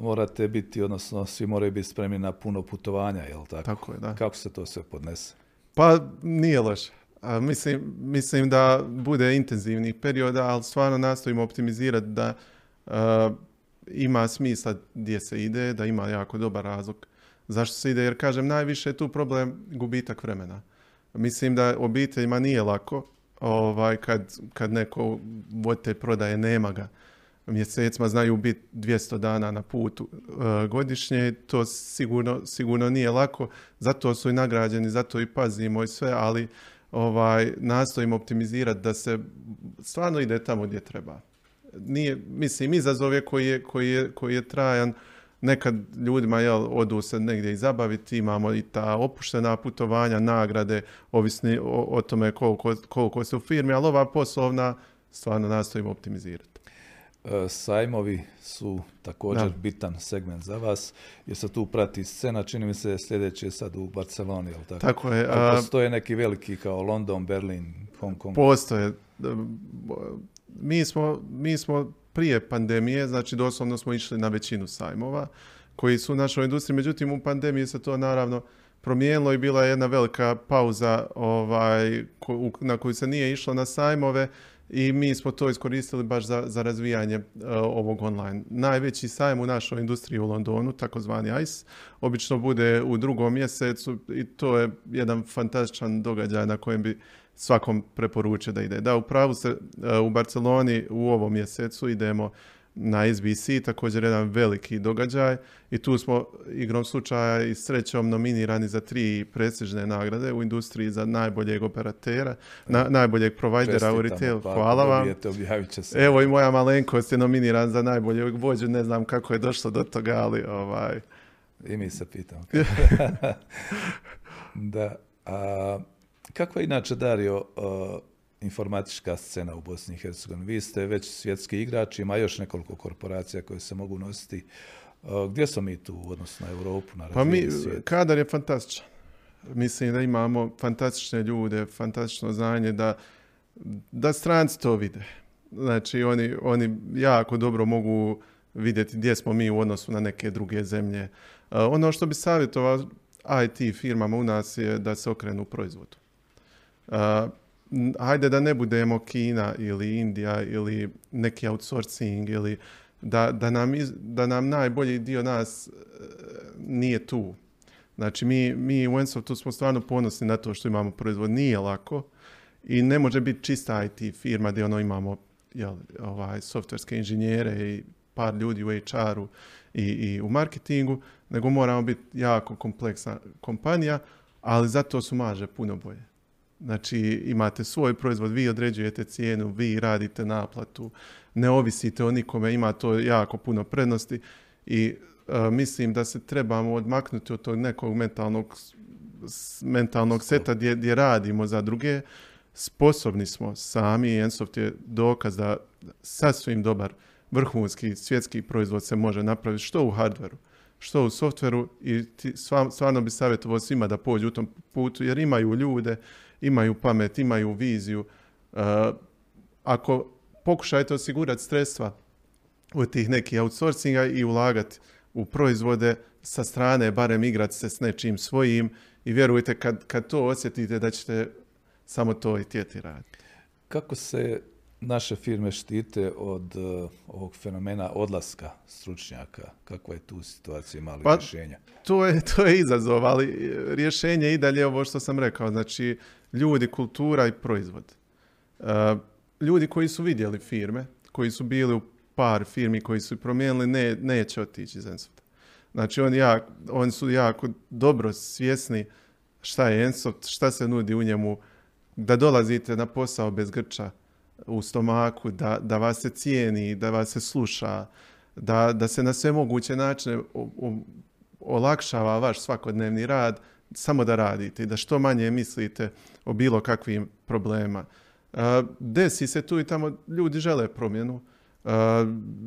morate biti, odnosno svi moraju biti spremni na puno putovanja, jel tako? Tako je, da. Kako se to sve podnese? Pa nije loše. A, mislim, mislim da bude intenzivnih perioda, ali stvarno nastojimo optimizirati da a, ima smisla gdje se ide, da ima jako dobar razlog zašto se ide, jer kažem najviše je tu problem gubitak vremena. Mislim da obiteljima nije lako ovaj, kad, kad neko voditelj prodaje nema ga mjesecima, znaju biti 200 dana na putu e, godišnje, to sigurno, sigurno nije lako, zato su i nagrađeni, zato i pazimo i sve, ali ovaj, nastojimo optimizirati da se stvarno ide tamo gdje treba. Nije, mislim, izazov je koji je, koji je, koji je trajan, nekad ljudima jel, odu se negdje i zabaviti, imamo i ta opuštena putovanja, nagrade, ovisni o, tome koliko, koliko ste u firmi, ali ova poslovna stvarno nastojimo optimizirati. E, sajmovi su također Da. bitan segment za vas, jer se tu prati scena, čini mi se sljedeće je sad u Barceloni, jel tako? Tako je. A, postoje neki veliki kao London, Berlin, Hong Kong. Postoje. Mi smo, mi smo prije pandemije, znači doslovno smo išli na većinu sajmova koji su u našoj industriji, međutim u pandemiji se to naravno promijenilo i bila je jedna velika pauza ovaj, na koju se nije išlo na sajmove i mi smo to iskoristili baš za, za razvijanje e, ovog online. Najveći sajam u našoj industriji u Londonu, takozvani ICE, obično bude u drugom mjesecu i to je jedan fantastičan događaj na kojem bi svakom preporučio da ide. Da, u pravu se e, u Barceloni u ovom mjesecu idemo na SBC, također jedan veliki događaj i tu smo igrom slučaja i srećom nominirani za tri prestižne nagrade u industriji za najboljeg operatera, na, najboljeg provajdera u retail. pa Hvala vam. dobijete, se. Evo i moja malenkost je nominiran za najboljeg vođu, ne znam kako je došlo do toga, ali ovaj, I mi se pitamo. (laughs) da. A, kakva je inače, Dario, informatička scena u Bosni i Hercegovini? Vi ste već svjetski igrač, ima još nekoliko korporacija koje se mogu nositi. A, gdje smo mi tu u odnosu na Europu, na Pa mi, svijet? kadar je fantastičan. Mislim da imamo fantastične ljude, fantastično znanje da, da stranci to vide. Znači oni, oni jako dobro mogu vidjeti gdje smo mi u odnosu na neke druge zemlje. Uh, ono što bi savjetovao IT firmama u nas je da se okrenu proizvodu. Hajde da ne budemo Kina ili Indija ili neki outsourcing ili da, da, nam, iz- da nam najbolji dio nas e, nije tu. Znači mi, mi u Ensoftu smo stvarno ponosni na to što imamo proizvod. Nije lako i ne može biti čista IT firma gdje ono imamo jel, ovaj, softverske inženjere i par ljudi u HR-u i, i u marketingu, nego moramo biti jako kompleksna kompanija, ali zato su marže puno bolje. Znači imate svoj proizvod, vi određujete cijenu, vi radite naplatu, ne ovisite o nikome, ima to jako puno prednosti i e, mislim da se trebamo odmaknuti od tog nekog mentalnog, mentalnog seta gdje, gdje radimo za druge. Sposobni smo sami Ensoft je dokaz da sasvim dobar vrhunski svjetski proizvod se može napraviti što u hardveru, što u softveru i ti, stvarno bi savjetovao svima da pođu u tom putu jer imaju ljude, imaju pamet, imaju viziju. E, ako pokušajte osigurati sredstva od tih nekih outsourcinga i ulagati u proizvode sa strane, barem igrati se s nečim svojim i vjerujte kad, kad to osjetite da ćete samo to i tijeti raditi. Kako se naše firme štite od uh, ovog fenomena odlaska stručnjaka? Kakva je tu situacija, mali Pa- rješenja? To je, to je izazov, ali e, rješenje je i dalje ovo što sam rekao, znači ljudi, kultura i proizvod. Uh, ljudi koji su vidjeli firme, koji su bili u par firmi koji su promijenili, ne, neće otići iz Ensofta. Znači oni, jak, oni su jako dobro svjesni šta je Ensoft, šta se nudi u njemu, da dolazite na posao bez grča, u stomaku, da, da vas se cijeni, da vas se sluša, da, da se na sve moguće načine olakšava vaš svakodnevni rad, samo da radite i da što manje mislite o bilo kakvim problema. Desi se tu i tamo, ljudi žele promjenu,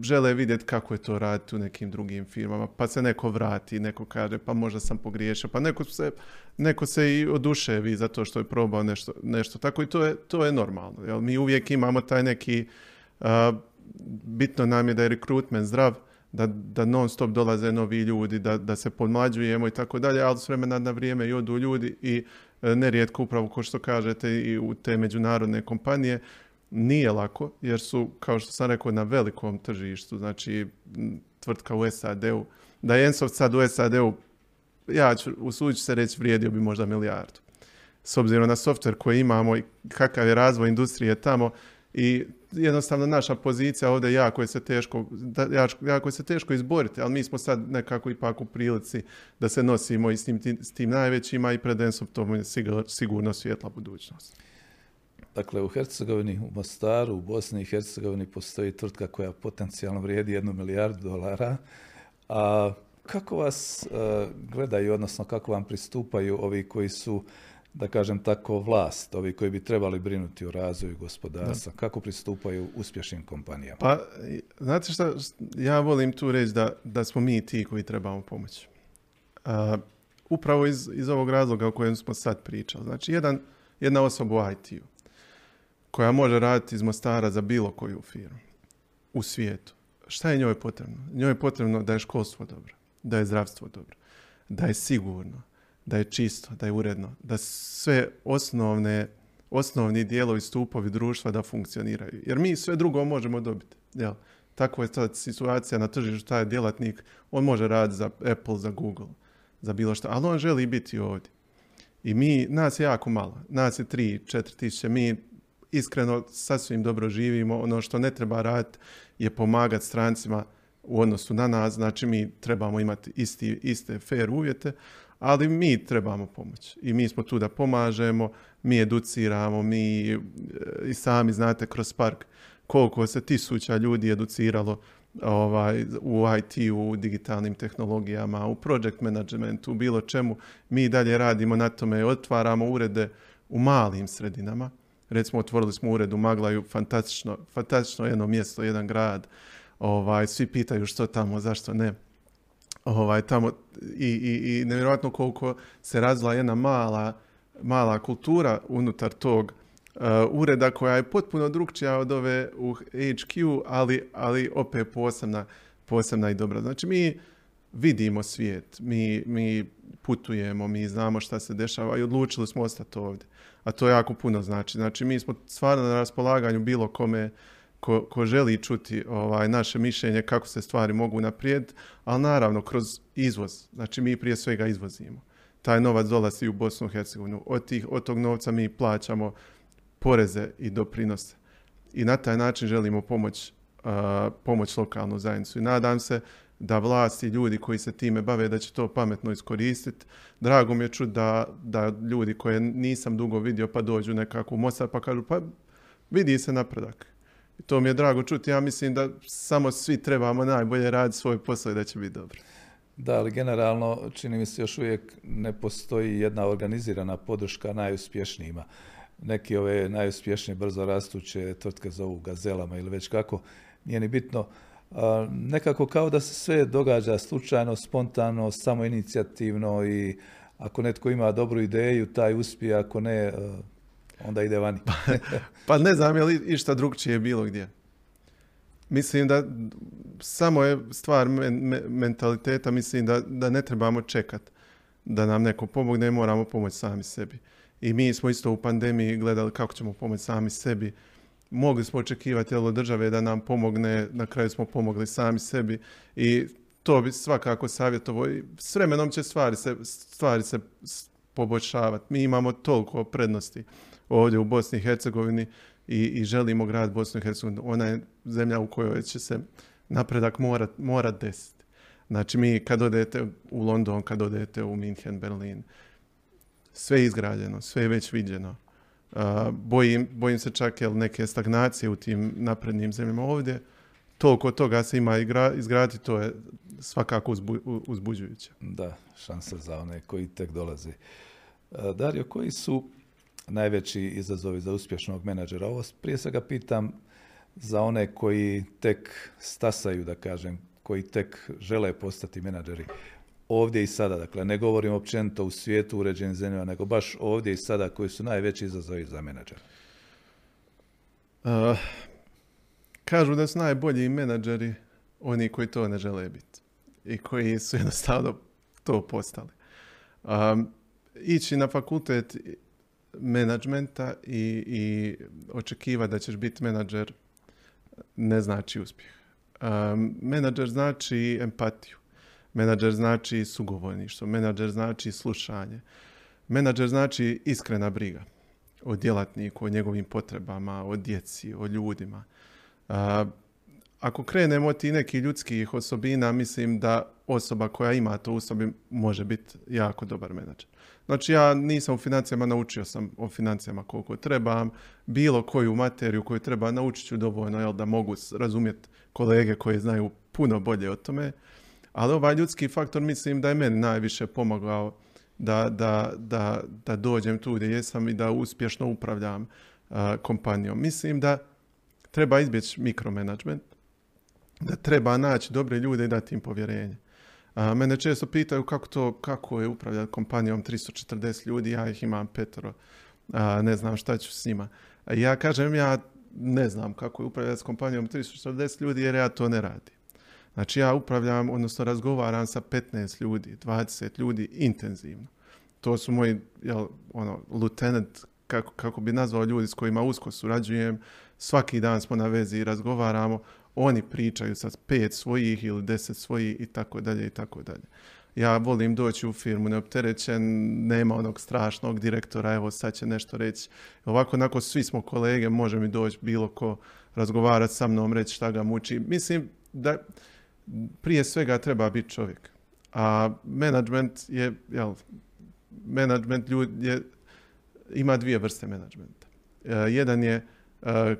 žele vidjeti kako je to raditi u nekim drugim firmama, pa se neko vrati, neko kaže pa možda sam pogriješio, pa neko se, neko se i oduševi zato što je probao nešto, nešto tako i to je, to je normalno. Jel? Mi uvijek imamo taj neki, bitno nam je da je rekrutment zdrav, da, da non stop dolaze novi ljudi, da, da se podmlađujemo i tako dalje, ali s vremena na vrijeme i odu ljudi i e, nerijetko upravo ko što kažete i u te međunarodne kompanije nije lako jer su, kao što sam rekao, na velikom tržištu, znači tvrtka u SAD-u, da je Ensoft sad u SAD-u, ja ću usudit se reći, vrijedio bi možda milijardu. S obzirom na softver koji imamo i kakav je razvoj industrije tamo i jednostavno naša pozicija ovdje jako je se teško, jako je se teško izboriti, ali mi smo sad nekako ipak u prilici da se nosimo i s tim, s tim najvećima i pred Ensoftom je sigurno svjetla budućnost. Dakle, u Hercegovini, u Mostaru, u Bosni i Hercegovini postoji tvrtka koja potencijalno vrijedi jednu milijardu dolara. A kako vas e, gledaju, odnosno kako vam pristupaju ovi koji su, da kažem tako, vlast, ovi koji bi trebali brinuti o razvoju gospodarstva? Kako pristupaju uspješnim kompanijama? Pa, znate šta, ja volim tu reći da, da smo mi ti koji trebamo pomoći. upravo iz, iz ovog razloga o kojem smo sad pričali. Znači, jedan, jedna osoba u IT-u koja može raditi iz Mostara za bilo koju firmu u svijetu. Šta je njoj potrebno? Njoj je potrebno da je školstvo dobro, da je zdravstvo dobro, da je sigurno, da je čisto, da je uredno, da sve osnovne, osnovni dijelovi stupovi društva da funkcioniraju. Jer mi sve drugo možemo dobiti. Jel? Tako je ta situacija na tržištu, taj djelatnik, on može raditi za Apple, za Google, za bilo što, ali on želi biti ovdje. I mi, nas je jako malo, nas je 3-4 tisuće, mi iskreno sasvim dobro živimo. Ono što ne treba raditi je pomagati strancima u odnosu na nas. Znači mi trebamo imati isti, iste fair uvjete, ali mi trebamo pomoć. I mi smo tu da pomažemo, mi educiramo, mi e, i sami znate kroz park koliko se tisuća ljudi educiralo ovaj, u IT, u digitalnim tehnologijama, u project managementu, u bilo čemu. Mi dalje radimo na tome, otvaramo urede u malim sredinama recimo otvorili smo ured u Maglaju, fantastično, fantastično jedno mjesto, jedan grad, ovaj, svi pitaju što tamo, zašto ne. Ovaj, tamo, i, i, i nevjerojatno koliko se razvila jedna mala, mala kultura unutar tog uh, ureda koja je potpuno drugčija od ove u HQ, ali, ali opet posebna, posebna i dobra. Znači mi vidimo svijet, mi, mi putujemo, mi znamo šta se dešava i odlučili smo ostati ovdje a to jako puno znači. Znači mi smo stvarno na raspolaganju bilo kome ko, ko želi čuti ovaj, naše mišljenje kako se stvari mogu naprijed, ali naravno kroz izvoz. Znači mi prije svega izvozimo. Taj novac dolazi u Bosnu i Hercegovinu. Od, tih, od tog novca mi plaćamo poreze i doprinose. I na taj način želimo pomoć, uh, pomoć lokalnu zajednicu. I nadam se da vlasti, ljudi koji se time bave, da će to pametno iskoristiti. Drago mi je čuti da, da ljudi koje nisam dugo vidio pa dođu nekako u Mostar pa kažu pa vidi se napredak. I to mi je drago čuti. Ja mislim da samo svi trebamo najbolje raditi svoj posao i da će biti dobro. Da, ali generalno čini mi se još uvijek ne postoji jedna organizirana podrška najuspješnijima. Neki ove najuspješnije brzo rastuće tvrtke zovu gazelama ili već kako, nije ni bitno nekako kao da se sve događa slučajno, spontano, samoinicijativno i ako netko ima dobru ideju, taj uspije, ako ne, onda ide vani. (laughs) pa ne znam je li išta drugčije bilo gdje. Mislim da samo je stvar mentaliteta, mislim da, da ne trebamo čekati da nam neko pomogne, moramo pomoći sami sebi. I mi smo isto u pandemiji gledali kako ćemo pomoći sami sebi mogli smo očekivati od države da nam pomogne, na kraju smo pomogli sami sebi i to bi svakako savjetovo. I s vremenom će stvari se, stvari se poboljšavati. Mi imamo toliko prednosti ovdje u Bosni i Hercegovini i, i želimo grad Bosnu i Hercegovinu. Ona je zemlja u kojoj će se napredak morat, morat desiti. Znači mi kad odete u London, kad odete u Minhen, Berlin, sve je izgrađeno, sve je već viđeno bojim, bojim se čak jel, neke stagnacije u tim naprednim zemljama ovdje. Toliko toga se ima izgraditi, to je svakako uzbuđujuće. Da, šansa za one koji tek dolazi. Dario, koji su najveći izazovi za uspješnog menadžera? Ovo prije svega pitam za one koji tek stasaju, da kažem, koji tek žele postati menadžeri ovdje i sada. Dakle, ne govorim općenito u svijetu uređenim zemljama, nego baš ovdje i sada koji su najveći izazovi za menadžer. Uh, kažu da su najbolji menadžeri oni koji to ne žele biti i koji su jednostavno to postali. Um, ići na fakultet menadžmenta i, i očekiva da ćeš biti menadžer ne znači uspjeh. Um, menadžer znači empatiju. Menadžer znači sugovorništvo. Menadžer znači slušanje. Menadžer znači iskrena briga o djelatniku, o njegovim potrebama, o djeci, o ljudima. ako krenemo tih nekih ljudskih osobina, mislim da osoba koja ima to u sobi može biti jako dobar menadžer. Znači ja nisam u financijama, naučio sam o financijama koliko trebam, bilo koju materiju koju treba naučit ću dovoljno jel, da mogu razumjeti kolege koji znaju puno bolje o tome. Ali ovaj ljudski faktor mislim da je meni najviše pomogao da, da, da, da dođem tu gdje jesam i da uspješno upravljam kompanijom. Mislim da treba izbjeći mikromanagement, da treba naći dobre ljude i dati im povjerenje. A, mene često pitaju kako to, kako je upravljati kompanijom 340 ljudi, ja ih imam petero, a, ne znam šta ću s njima. A ja kažem, ja ne znam kako je upravljati s kompanijom 340 ljudi jer ja to ne radim. Znači ja upravljam, odnosno razgovaram sa 15 ljudi, 20 ljudi intenzivno. To su moji, jel, ono, lieutenant, kako, kako bi nazvao ljudi s kojima usko surađujem. Svaki dan smo na vezi i razgovaramo. Oni pričaju sa pet svojih ili deset svojih i tako dalje i tako dalje. Ja volim doći u firmu neopterećen, nema onog strašnog direktora, evo sad će nešto reći. Ovako, nakon svi smo kolege, može mi doći bilo ko razgovarati sa mnom, reći šta ga muči. Mislim da prije svega treba biti čovjek. A management je, jel, management ljudi je, ima dvije vrste menadžmenta. E, jedan je e,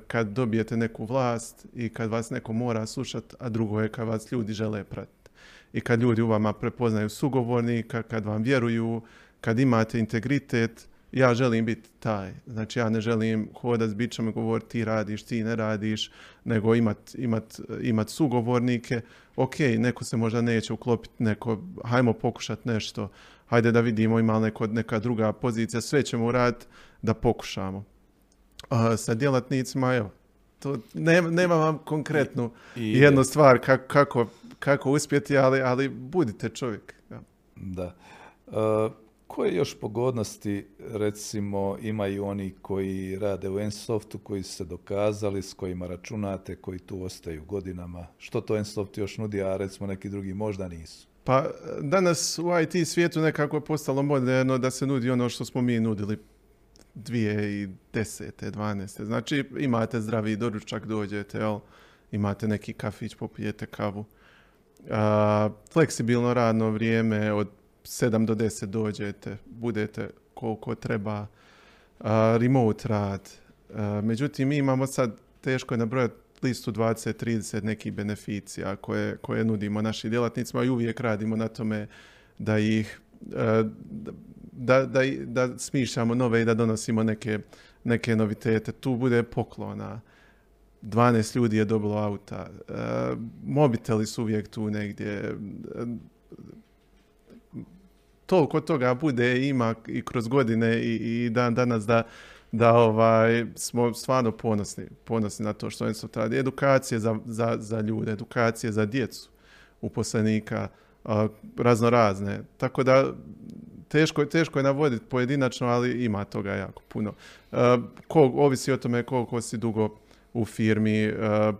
kad dobijete neku vlast i kad vas neko mora slušati, a drugo je kad vas ljudi žele pratiti. I kad ljudi u vama prepoznaju sugovornika, kad vam vjeruju, kad imate integritet, ja želim biti taj. Znači ja ne želim hodati s bićom i govoriti ti radiš, ti ne radiš, nego imat, imat, imat sugovornike. Ok, neko se možda neće uklopiti, neko, hajmo pokušati nešto, hajde da vidimo ima neko, neka druga pozicija, sve ćemo uraditi da pokušamo. A, sa djelatnicima, evo, to nema, nema vam konkretnu I, jednu stvar kako, kako, kako uspjeti, ali, ali budite čovjek. Da. Uh koje još pogodnosti recimo imaju oni koji rade u Ensoftu, koji su se dokazali, s kojima računate, koji tu ostaju godinama? Što to Ensoft još nudi, a recimo neki drugi možda nisu? Pa danas u IT svijetu nekako je postalo moderno da se nudi ono što smo mi nudili 2010. 12. Znači imate zdravi doručak, dođete, jel? imate neki kafić, popijete kavu. A, fleksibilno radno vrijeme od 7 do 10 dođete, budete koliko treba, remote rad. međutim, mi imamo sad, teško je nabrojati listu 20-30 nekih beneficija koje, koje nudimo našim djelatnicima i uvijek radimo na tome da ih da, da, da smišljamo nove i da donosimo neke, neke novitete. Tu bude poklona. 12 ljudi je dobilo auta. Mobiteli su uvijek tu negdje toliko toga bude ima i kroz godine i, i dan danas da, da ovaj, smo stvarno ponosni, ponosni na to što su radi. Edukacije za, za, za ljude, edukacije za djecu uposlenika, razno razne. Tako da teško, teško je navoditi pojedinačno, ali ima toga jako puno. ko, ovisi o tome koliko si dugo u firmi,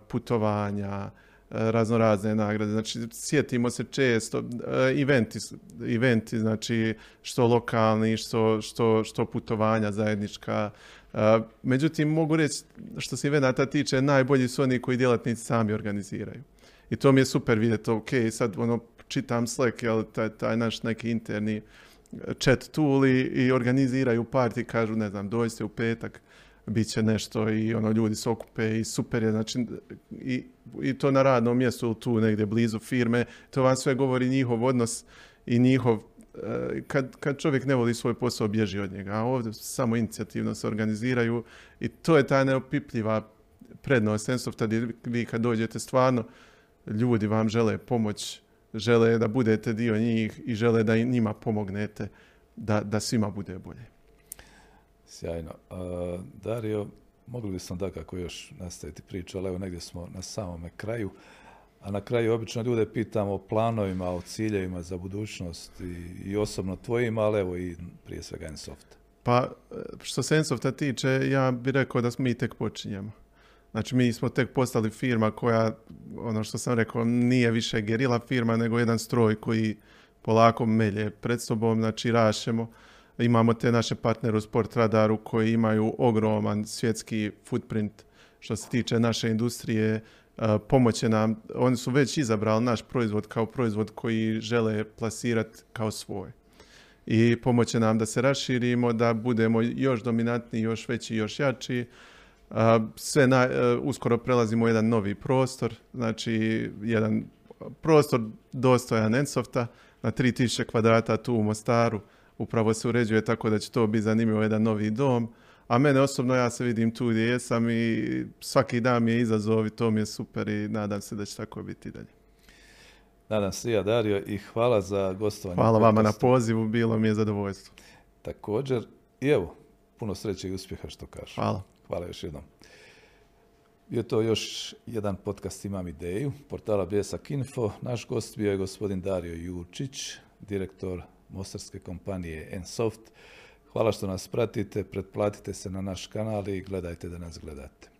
putovanja, raznorazne nagrade. Znači, sjetimo se često, e, eventi, eventi znači što lokalni, što, što, što putovanja zajednička. E, međutim, mogu reći, što se evenata tiče, najbolji su oni koji djelatnici sami organiziraju. I to mi je super vidjeti, ok, sad ono, čitam Slack, jel, taj, taj naš neki interni chat tool i, i organiziraju parti, kažu ne znam, dođite u petak, bit će nešto i ono ljudi se okupe i super je, znači i, i to na radnom mjestu tu negdje blizu firme, to vam sve govori njihov odnos i njihov e, kad, kad čovjek ne voli svoj posao, bježi od njega, a ovdje samo inicijativno se organiziraju i to je ta neopipljiva prednost Sensofta gdje vi kad dođete stvarno, ljudi vam žele pomoć, žele da budete dio njih i žele da njima pomognete da, da svima bude bolje. Sjajno. Dario, mogli bismo da kako još nastaviti priču, ali evo negdje smo na samome kraju. A na kraju obično ljude pitamo o planovima, o ciljevima za budućnost i, i osobno tvojima, ali evo i prije svega Ensoft. Pa što se Ensofta tiče, ja bih rekao da mi tek počinjemo. Znači mi smo tek postali firma koja, ono što sam rekao, nije više gerila firma, nego jedan stroj koji polako melje pred sobom, znači rašemo. Imamo te naše partnere u Sport Radaru koji imaju ogroman svjetski footprint što se tiče naše industrije, pomoće nam, oni su već izabrali naš proizvod kao proizvod koji žele plasirati kao svoj. I pomoće nam da se raširimo, da budemo još dominantniji, još veći, još jači. Sve na, uskoro prelazimo u jedan novi prostor, znači jedan prostor dostojan Ensofta na 3000 kvadrata tu u Mostaru. Upravo se uređuje tako da će to biti zanimljivo jedan novi dom. A mene osobno ja se vidim tu gdje jesam i svaki dan mi je izazov i to mi je super i nadam se da će tako biti i dalje. Nadam se ja Dario i hvala za gostovanje. Hvala vama na pozivu, bilo mi je zadovoljstvo. Također i evo, puno sreće i uspjeha što kažeš. Hvala. Hvala još jednom. Bio to još jedan podcast Imam ideju, portala Bljesak Info. Naš gost bio je gospodin Dario Jurčić, direktor mostarske kompanije Ensoft. Hvala što nas pratite, pretplatite se na naš kanal i gledajte da nas gledate.